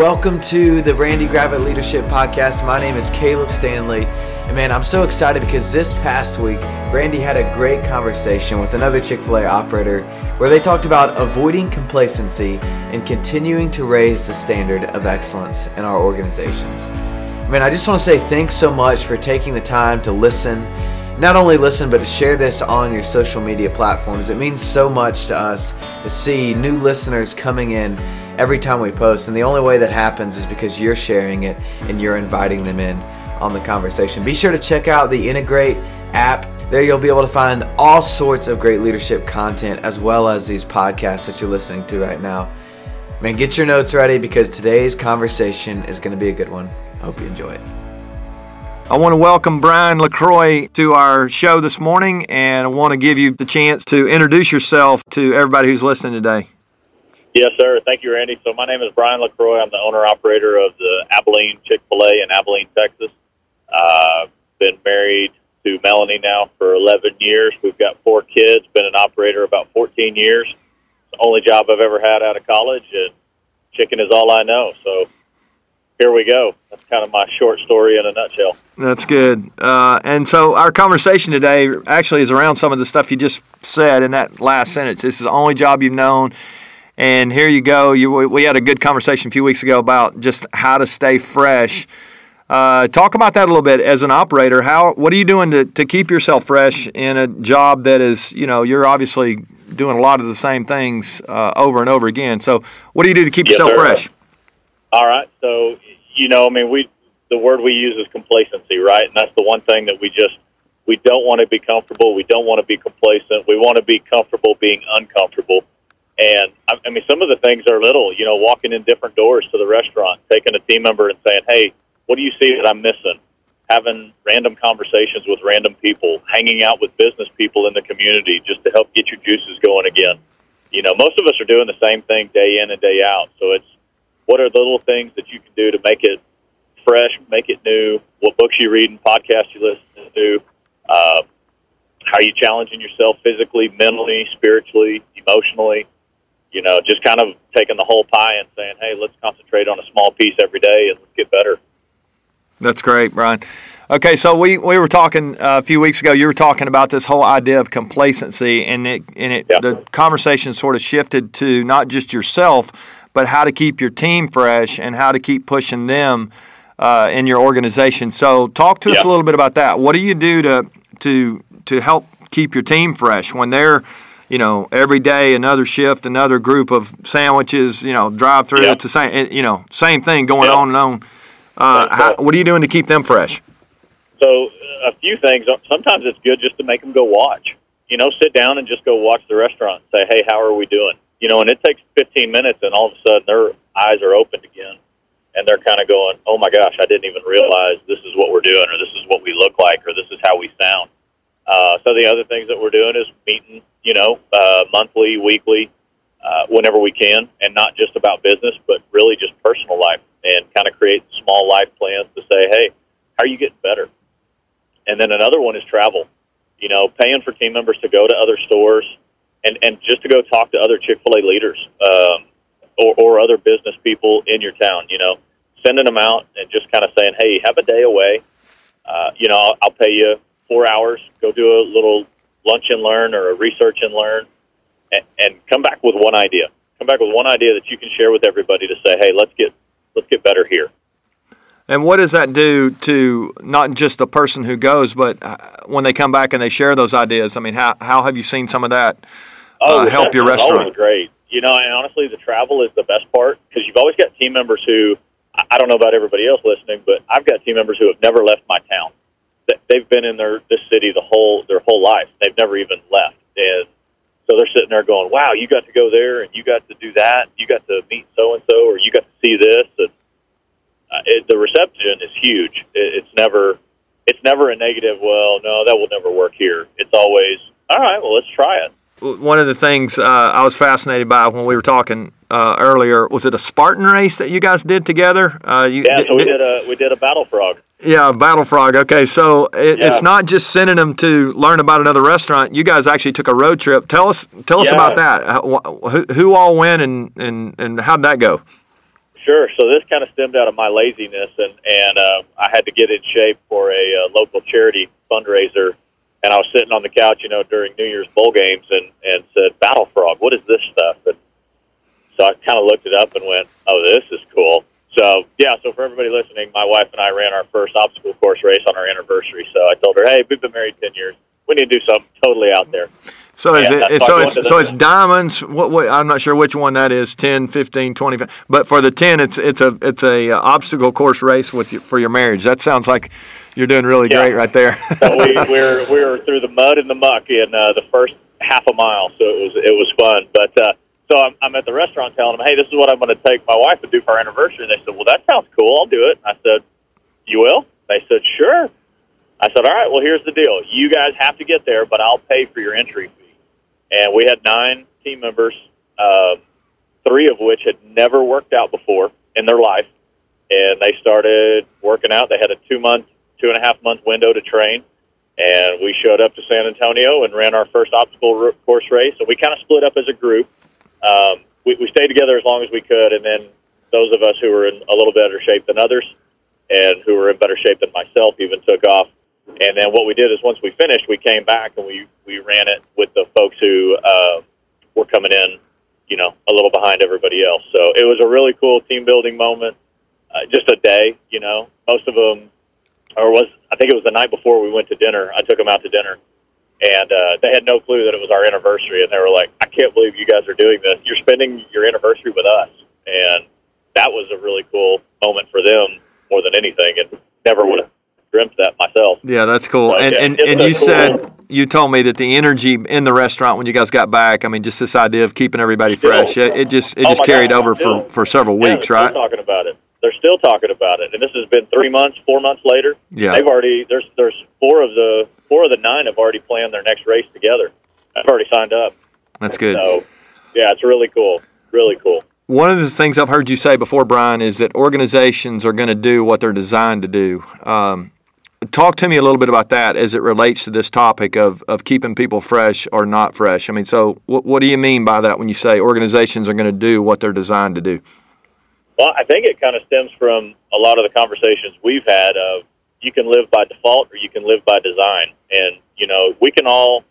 Welcome to the Randy Gravitt Leadership Podcast. My name is Caleb Stanley. And man, I'm so excited because this past week, Randy had a great conversation with another Chick fil A operator where they talked about avoiding complacency and continuing to raise the standard of excellence in our organizations. Man, I just want to say thanks so much for taking the time to listen. Not only listen, but to share this on your social media platforms. It means so much to us to see new listeners coming in every time we post. And the only way that happens is because you're sharing it and you're inviting them in on the conversation. Be sure to check out the Integrate app. There you'll be able to find all sorts of great leadership content as well as these podcasts that you're listening to right now. Man, get your notes ready because today's conversation is going to be a good one. I hope you enjoy it. I want to welcome Brian LaCroix to our show this morning, and I want to give you the chance to introduce yourself to everybody who's listening today. Yes, sir. Thank you, Randy. So my name is Brian LaCroix. I'm the owner operator of the Abilene Chick Fil A in Abilene, Texas. Uh, been married to Melanie now for 11 years. We've got four kids. Been an operator about 14 years. It's the only job I've ever had out of college, and chicken is all I know. So here we go. That's kind of my short story in a nutshell. That's good. Uh, and so our conversation today actually is around some of the stuff you just said in that last sentence. This is the only job you've known. And here you go. You, we had a good conversation a few weeks ago about just how to stay fresh. Uh, talk about that a little bit as an operator. How what are you doing to, to keep yourself fresh in a job that is you know you're obviously doing a lot of the same things uh, over and over again. So what do you do to keep Yes, yourself sir. fresh? All right. So, you know, I mean, we the word we use is complacency, right? And that's the one thing that we just we don't want to be comfortable. We don't want to be complacent. We want to be comfortable being uncomfortable. And I, I mean, some of the things are little. You know, walking in different doors to the restaurant, taking a team member and saying, "Hey, what do you see that I'm missing?" Having random conversations with random people, hanging out with business people in the community, just to help get your juices going again. You know, most of us are doing the same thing day in and day out. So it's what are the little things that you can do to make it fresh, make it new? What books you read and podcasts you listen to? Uh, how are you challenging yourself physically, mentally, spiritually, emotionally? You know, just kind of taking the whole pie and saying, "Hey, let's concentrate on a small piece every day and let's get better." That's great, Brian. Okay, so we, we were talking uh, a few weeks ago. You were talking about this whole idea of complacency, and it and it Yeah. the conversation sort of shifted to not just yourself, but how to keep your team fresh and how to keep pushing them uh, in your organization. So, talk to us a little bit about that. What do you do to to to help keep your team fresh when they're you know, every day another shift, another group of sandwiches, you know, drive through. Yeah. It's the same, you know, same thing going Yeah. on and on. Uh, how, what are you doing to keep them fresh? So uh, a few things. Sometimes it's good just to make them go watch. You know, sit down and just go watch the restaurant. And say, hey, how are we doing? You know, and it takes 15 minutes, and all of a sudden their eyes are opened again, and they're kind of going, oh my gosh, I didn't even realize this is what we're doing, or this is what we look like, or this is how we sound. Uh, so the other things that we're doing is meeting, you know, uh, monthly, weekly, uh, whenever we can, and not just about business, but really just personal life, and kind of create small life plans to say, hey, how are you getting better? And then another one is travel. You know, paying for team members to go to other stores and, and just to go talk to other Chick fil A leaders um, or, or other business people in your town, you know, sending them out and just kind of saying, hey, have a day away. Uh, you know, I'll, I'll pay you four hours, go do a little lunch and learn or a research and learn, and, and come back with one idea. Come back with one idea that you can share with everybody to say, hey, let's get let's get better here. And what does that do to not just the person who goes, but uh, when they come back and they share those ideas? I mean, how, how have you seen some of that uh, the help your travel is always restaurant? great. You know, and honestly, the travel is the best part because you've always got team members who I don't know about everybody else listening, but I've got team members who have never left my town. They- They've been in their this city the whole their whole life. They've never even left, and so they're sitting there going, "Wow, you got to go there, and you got to do that, and you got to meet so and so, or you got to see this." And uh, it, the reception is huge. It, it's never it's never a negative. Well, no, that will never work here. It's always all right. Well, let's try it. One of the things uh, I was fascinated by when we were talking uh, earlier was it a Spartan race that you guys did together? Uh, you, Yeah, so we did a we did a battle frog. Yeah, Battle Frog. Okay, so it, Yeah. it's not just sending them to learn about another restaurant. You guys actually took a road trip. Tell us, tell us Yeah. about that. How, who, who all went and, and, and how did that go? Sure. So this kind of stemmed out of my laziness, and and uh, I had to get in shape for a uh, local charity fundraiser. And I was sitting on the couch, you know, during New Year's bowl games, and and said, "Battle Frog, what is this stuff?" And so I kind of looked it up and went, "Oh, this is cool." So yeah. So for everybody listening, my wife and I ran our first obstacle course race on our anniversary. So I told her, "Hey, we've been married ten years. We need to do something totally out there." So is it, so it's so it's diamonds. What, what I'm not sure which one that is. 10, 15, 25. But for the 10 it's it's a it's a uh, obstacle course race with your, for your marriage. That sounds like you're doing really Yeah. great right there. so we we're we were through the mud and the muck in uh, the first half a mile, so it was it was fun. But uh, so I'm, I'm at the restaurant telling them, hey, this is what I'm going to take my wife to do for our anniversary. And they said, well, that sounds cool. I'll do it. I said, you will? They said, sure. I said, all right. Well, here's the deal. You guys have to get there, but I'll pay for your entry fee. And we had nine team members, um, three of which had never worked out before in their life, and they started working out. They had a two month two and a half month window to train. And we showed up to San Antonio and ran our first obstacle course race. And we kind of split up as a group. Um, we, we stayed together as long as we could. And then those of us who were in a little better shape than others and who were in better shape than myself even took off. And then what we did is once we finished, we came back and we, we ran it with the folks who uh, were coming in, you know, a little behind everybody else. So it was a really cool team building moment. Uh, just a day, you know. Most of them or was I think it was the night before we went to dinner. I took them out to dinner, and uh, they had no clue that it was our anniversary, and they were like, "I can't believe you guys are doing this. You're spending your anniversary with us," and that was a really cool moment for them more than anything, and never would have dreamt that myself. yeah, that's cool. So, And yeah, and, and you cool- said you told me that the energy in the restaurant when you guys got back. I mean, just this idea of keeping everybody fresh. It, it just it Oh just carried God, over for for several Yeah, weeks, right? Talking about it. They're still talking about it, and this has been three months, four months later. Yeah. They've already there's there's four of the four of the nine have already planned their next race together. I've already signed up. That's good. So, yeah, it's really cool. Really cool. One of the things I've heard you say before, Brian, is that organizations are going to do what they're designed to do. Um, talk to me a little bit about that as it relates to this topic of, of keeping people fresh or not fresh. I mean, so what, what do you mean by that when you say organizations are going to do what they're designed to do? Well, I think it kind of stems from a lot of the conversations we've had of you can live by default or you can live by design. And, you know, we can all,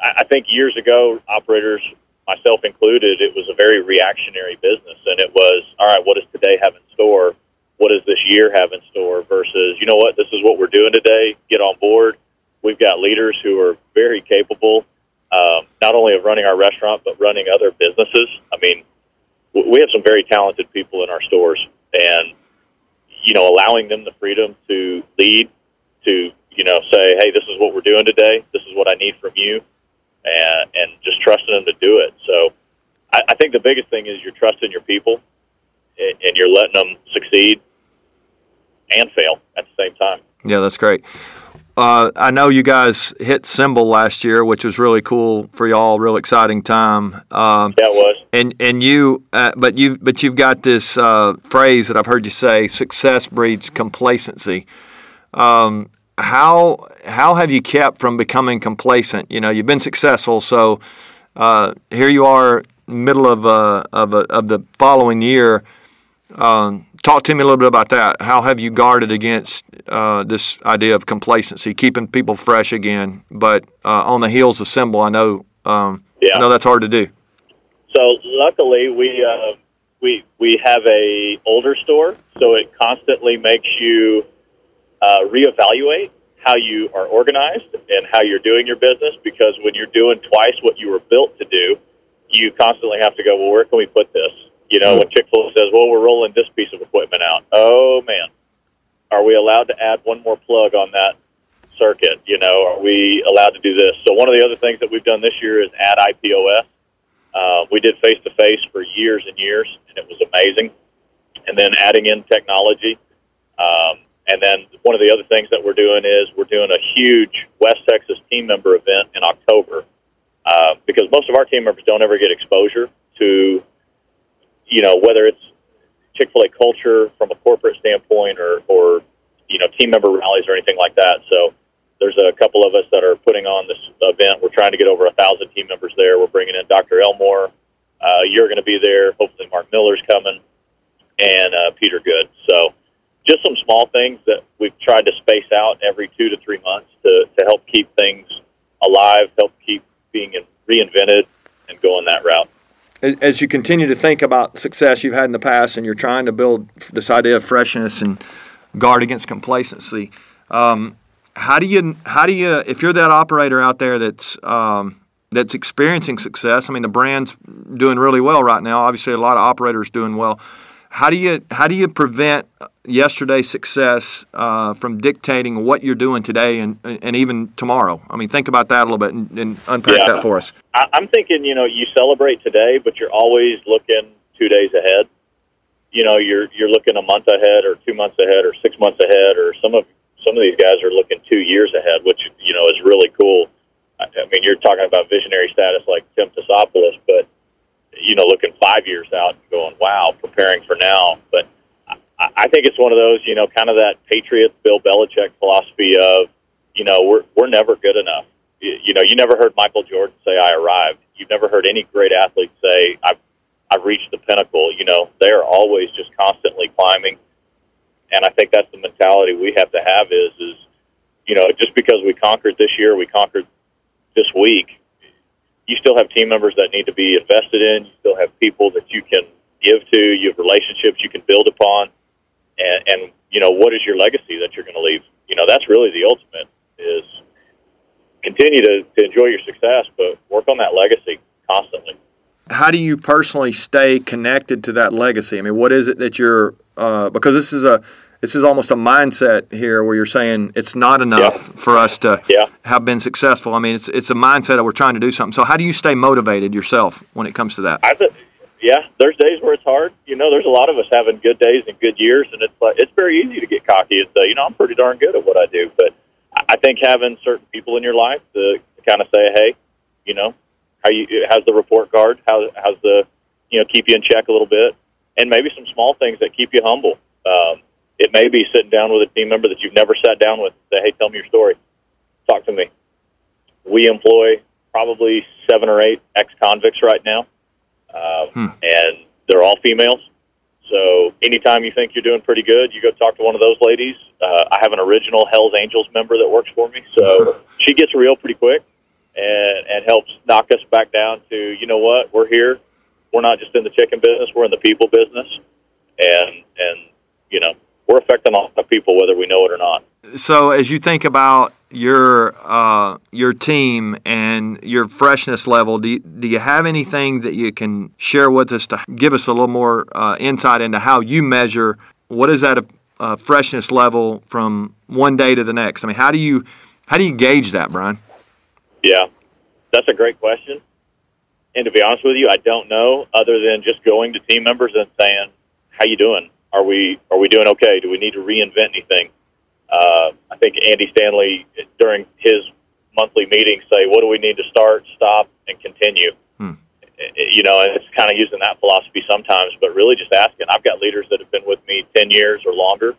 I think years ago, operators, myself included, it was a very reactionary business. And it was, all right, what does today have in store? What does this year have in store versus, you know what, this is what we're doing today. Get on board. We've got leaders who are very capable, um, not only of running our restaurant, but running other businesses. I mean, we have some very talented people in our stores and you know allowing them the freedom to lead to you know say hey this is what we're doing today this is what i need from you and and just trusting them to do it so i, I think the biggest thing is you're trusting your people and, and you're letting them succeed and fail at the same time Yeah, that's great. Uh, I know you guys hit Symbol last year, which was really cool for y'all. Real exciting time. Um, that was And and you, uh, but you but you've got this uh, phrase that I've heard you say: "Success breeds complacency." Um, how how have you kept from becoming complacent? You know, you've been successful, so uh, here you are, middle of uh, of, a, of the following year. Um, talk to me a little bit about that. How have you guarded against uh, this idea of complacency, keeping people fresh again, but uh, on the heels of Symbol? I know, um, Yeah. I know that's hard to do. So luckily, we uh, we we have a older store, so it constantly makes you uh, reevaluate how you are organized and how you're doing your business. Because when you're doing twice what you were built to do, you constantly have to go, well, where can we put this? You know, when Chick Fil A says, well, we're rolling this piece of equipment out. Oh man, are we allowed to add one more plug on that circuit? You know, are we allowed to do this? So one of the other things that we've done this year is add IPOS. Uh, we did face to face for years and years, and it was amazing. And then adding in technology. Um, and then one of the other things that we're doing is we're doing a huge West Texas team member event in October uh, because most of our team members don't ever get exposure to, you know, whether it's Chick fil A culture from a corporate standpoint or, or, you know, team member rallies or anything like that. So there's a couple of us that are putting on this event. We're trying to get over a thousand team members there. We're bringing in Dr. Elmore. Uh, you're going to be there. Hopefully, Mark Miller's coming. and uh, Peter Good. So just some small things that we've tried to space out every two to three months to, to help keep things alive, help keep being reinvented and going that route. As you continue to think about success you've had in the past and you're trying to build this idea of freshness and guard against complacency, um, how do you how do you if you're that operator out there that's um, that's experiencing success? I mean, the brand's doing really well right now. Obviously, a lot of operators doing well. How do you how do you prevent yesterday's success uh, from dictating what you're doing today and and even tomorrow? I mean, think about that a little bit and, and unpack yeah. that for us. I'm thinking, you know, you celebrate today, but you're always looking two days ahead. You know, you're you're looking a month ahead, or two months ahead, or six months ahead, or some of some of these guys are looking two years ahead, which you know is really cool. I mean, you're talking about visionary status like Tim Tassopoulos, but you know, looking five years out and going, wow, preparing for now. But I, I think it's one of those, you know, kind of that Patriot Bill Belichick philosophy of, you know, we're we're never good enough. You, you know, you never heard Michael Jordan say, "I arrived." You've never heard any great athlete say, "I've I've reached the pinnacle." You know, they are always just constantly climbing, and I think that's the mentality we have to have. Is is you know, just because we conquered this year, we conquered this week you still have team members that need to be invested in. You still have people that you can give to. You have relationships you can build upon, and, and you know what is your legacy that you're going to leave. You know that's really the ultimate is continue to, to enjoy your success, but work on that legacy constantly. How do you personally stay connected to that legacy? I mean, what is it that you're uh, because this is a this is almost a mindset here where you're saying it's not enough yeah. for us to yeah. have been successful. I mean, it's it's a mindset that we're trying to do something. So how do you stay motivated yourself when it comes to that? I yeah, there's days where it's hard. You know, there's a lot of us having good days and good years, and it's like it's very easy to get cocky and say, you know, I'm pretty darn good at what I do. But I think having certain people in your life to, to kind of say, hey, you know, how you how's the report card? How how's the you know keep you in check a little bit, and maybe some small things that keep you humble. Um, it may be sitting down with a team member that you've never sat down with and say, hey, tell me your story. Talk to me. We employ probably seven or eight ex convicts right now, um, hmm. and they're all females. So anytime you think you're doing pretty good, you go talk to one of those ladies. Uh, I have an original Hell's Angels member that works for me, so she gets real pretty quick and and helps knock us back down to you know what we're here. We're not just in the chicken business; we're in the people business, and and you know we're affecting a lot of people whether we know it or not. So as you think about your uh, your team and your freshness level, do you, do you have anything that you can share with us to give us a little more uh, insight into how you measure what is that a, a freshness level from one day to the next? I mean, how do you how do you gauge that, Brian? Yeah, that's a great question. And to be honest with you, I don't know other than just going to team members and saying, "How you doing? Are we are we doing okay? Do we need to reinvent anything? Uh, I think Andy Stanley during his monthly meeting say, what do we need to start, stop, and continue? Hmm. You know, and it's kind of using that philosophy sometimes, but really just asking. I've got leaders that have been with me ten years or longer,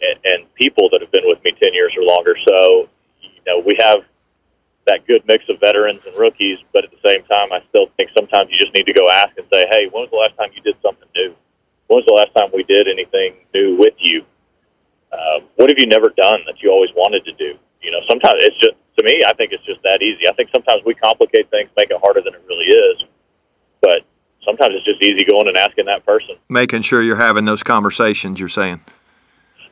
and, and people that have been with me ten years or longer. So, you know, we have that good mix of veterans and rookies, but at the same time, I still think sometimes you just need to go ask and say, "Hey, when was the last time you did something new?" When was the last time we did anything new with you? Uh, what have you never done that you always wanted to do? You know, sometimes it's just to me. I think it's just that easy. I think sometimes we complicate things, make it harder than it really is. But sometimes it's just easy going and asking that person. Making sure you're having those conversations. You're saying.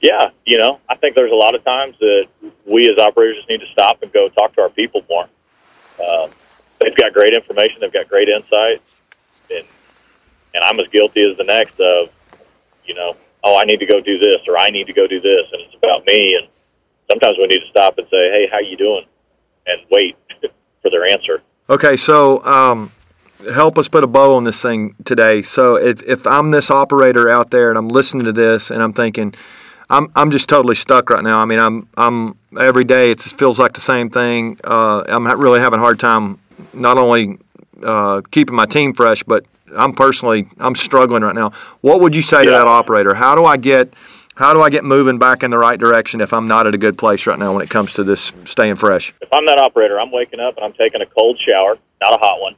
Yeah, you know, I think there's a lot of times that we as operators just need to stop and go talk to our people more. Um, they've got great information. They've got great insights, and and I'm as guilty as the next of, you know, oh, I need to go do this or I need to go do this, and it's about me. And sometimes we need to stop and say, hey, how you doing, and wait for their answer. Okay, so um, help us put a bow on this thing today. So if if I'm this operator out there and I'm listening to this and I'm thinking. I'm I'm just totally stuck right now. I mean, I'm I'm every day it feels like the same thing. Uh, I'm really having a hard time not only uh, keeping my team fresh, but I'm personally I'm struggling right now. What would you say yeah. to that operator? How do I get how do I get moving back in the right direction if I'm not at a good place right now when it comes to this staying fresh? If I'm that operator, I'm waking up and I'm taking a cold shower, not a hot one.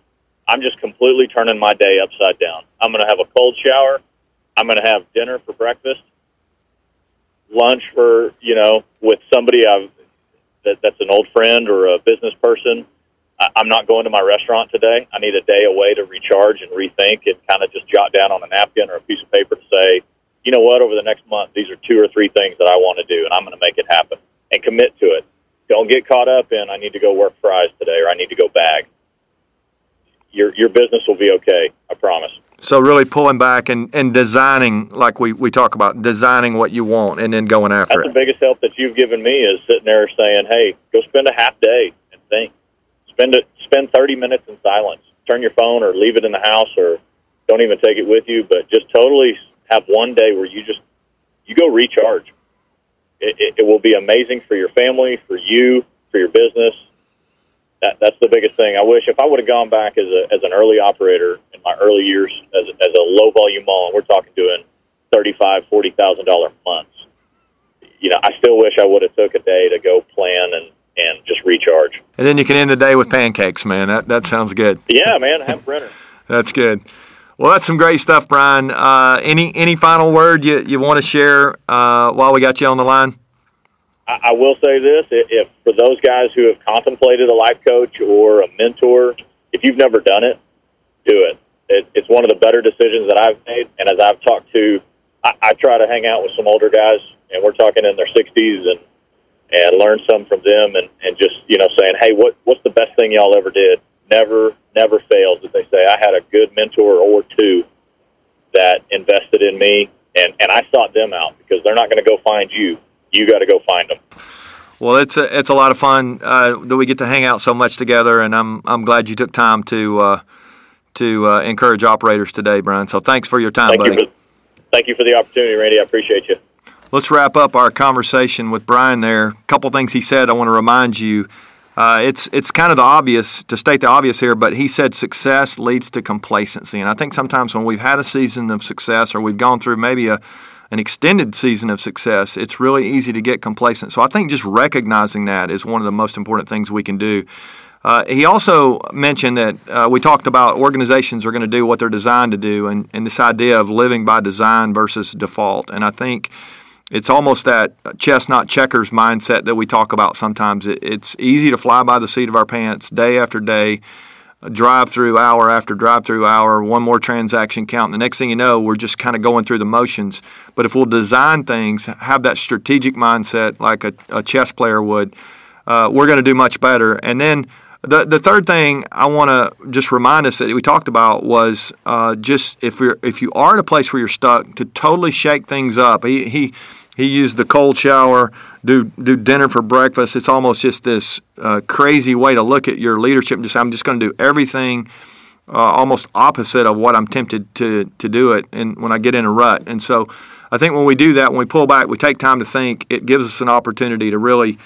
I'm just completely turning my day upside down. I'm going to have a cold shower. I'm going to have dinner for breakfast, lunch for you know with somebody I've that, that's an old friend or a business person. I, I'm not going to my restaurant today. I need a day away to recharge and rethink and kind of just jot down on a napkin or a piece of paper to say, you know what, over the next month, these are two or three things that I want to do, and I'm going to make it happen and commit to it. Don't get caught up in I need to go work fries today or I need to go bag. Your your business will be okay. I promise. So really pulling back and, and designing, like we, we talk about, designing what you want and then going after That's it. the biggest help that you've given me is sitting there saying, "Hey, go spend a half day and think. Spend it. Spend 30 minutes in silence. Turn your phone or leave it in the house or don't even take it with you. But just totally have one day where you just you go recharge. It, it, it will be amazing for your family, for you, for your business. That, that's the biggest thing. I wish if I would have gone back as a as an early operator in my early years as as a low volume mall, we're talking doing thirty five, forty thousand dollar months. You know, I still wish I would have took a day to go plan and and just recharge. And then you can end the day with pancakes, man. That, that sounds good. Yeah, man, have printer. That's good. Well, that's some great stuff, Brian. Uh, any any final word you, you want to share uh, while we got you on the line? I, I will say this: if, if for those guys who have contemplated a life coach or a mentor, if you've never done it, do it. it it's one of the better decisions that I've made. And as I've talked to, I, I try to hang out with some older guys, and we're talking in their 60s, and and learn some from them, and and just you know saying, hey, what what's the best thing y'all ever did? Never never fails. As they say, I had a good mentor or two that invested in me, and and I sought them out because they're not going to go find you. You got to go find them. Well, it's a, it's a lot of fun uh, that we get to hang out so much together, and I'm I'm glad you took time to uh, to uh, encourage operators today, Brian. So thanks for your time, Thank buddy. you for thank you for the opportunity, Randy. I appreciate you. Let's wrap up our conversation with Brian there. A couple things he said I want to remind you. Uh, it's it's kind of the obvious to state the obvious here, but he said success leads to complacency, and I think sometimes when we've had a season of success or we've gone through maybe a an extended season of success, it's really easy to get complacent. So I think just recognizing that is one of the most important things we can do. Uh, he also mentioned that uh, we talked about organizations are going to do what they're designed to do, and, and this idea of living by design versus default. And I think it's almost that chess not checkers mindset that we talk about sometimes. It, it's easy to fly by the seat of our pants day after day, drive through hour after drive through hour, one more transaction count. The next thing you know, we're just kind of going through the motions. But if we'll design things, have that strategic mindset like a, a chess player would, uh, we're going to do much better. And then the the third thing I want to just remind us that we talked about was uh, just if you're if you are in a place where you're stuck, to totally shake things up. He he he used the cold shower, do do dinner for breakfast. It's almost just this uh, crazy way to look at your leadership. Just I'm just going to do everything uh, almost opposite of what I'm tempted to to do it, and when I get in a rut. And so I think when we do that, when we pull back, we take time to think. It gives us an opportunity to really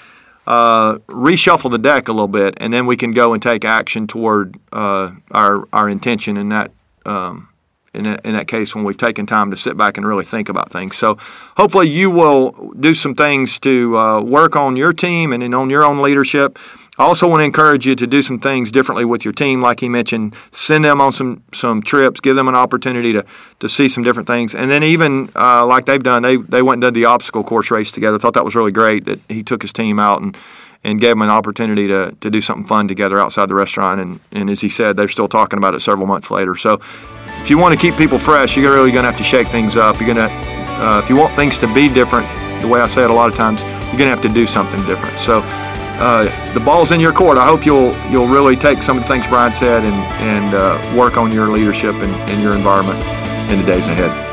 uh, reshuffle the deck a little bit, and then we can go and take action toward uh, our our intention in that. Um, in, that, in that case, when we've taken time to sit back and really think about things. So, hopefully, you will do some things to uh, work on your team and on your own leadership. I also want to encourage you to do some things differently with your team, like he mentioned. Send them on some some trips, give them an opportunity to to see some different things, and then even uh, like they've done, they they went and did the obstacle course race together. I thought that was really great that he took his team out and and gave them an opportunity to to do something fun together outside the restaurant. And and as he said, they're still talking about it several months later. So if you want to keep people fresh, you're really going to have to shake things up. You're going to, uh, if you want things to be different, the way I say it a lot of times, you're going to have to do something different. So uh, the ball's in your court. I hope you'll you'll really take some of the things Brian said and and uh, work on your leadership and, and your environment in the days ahead.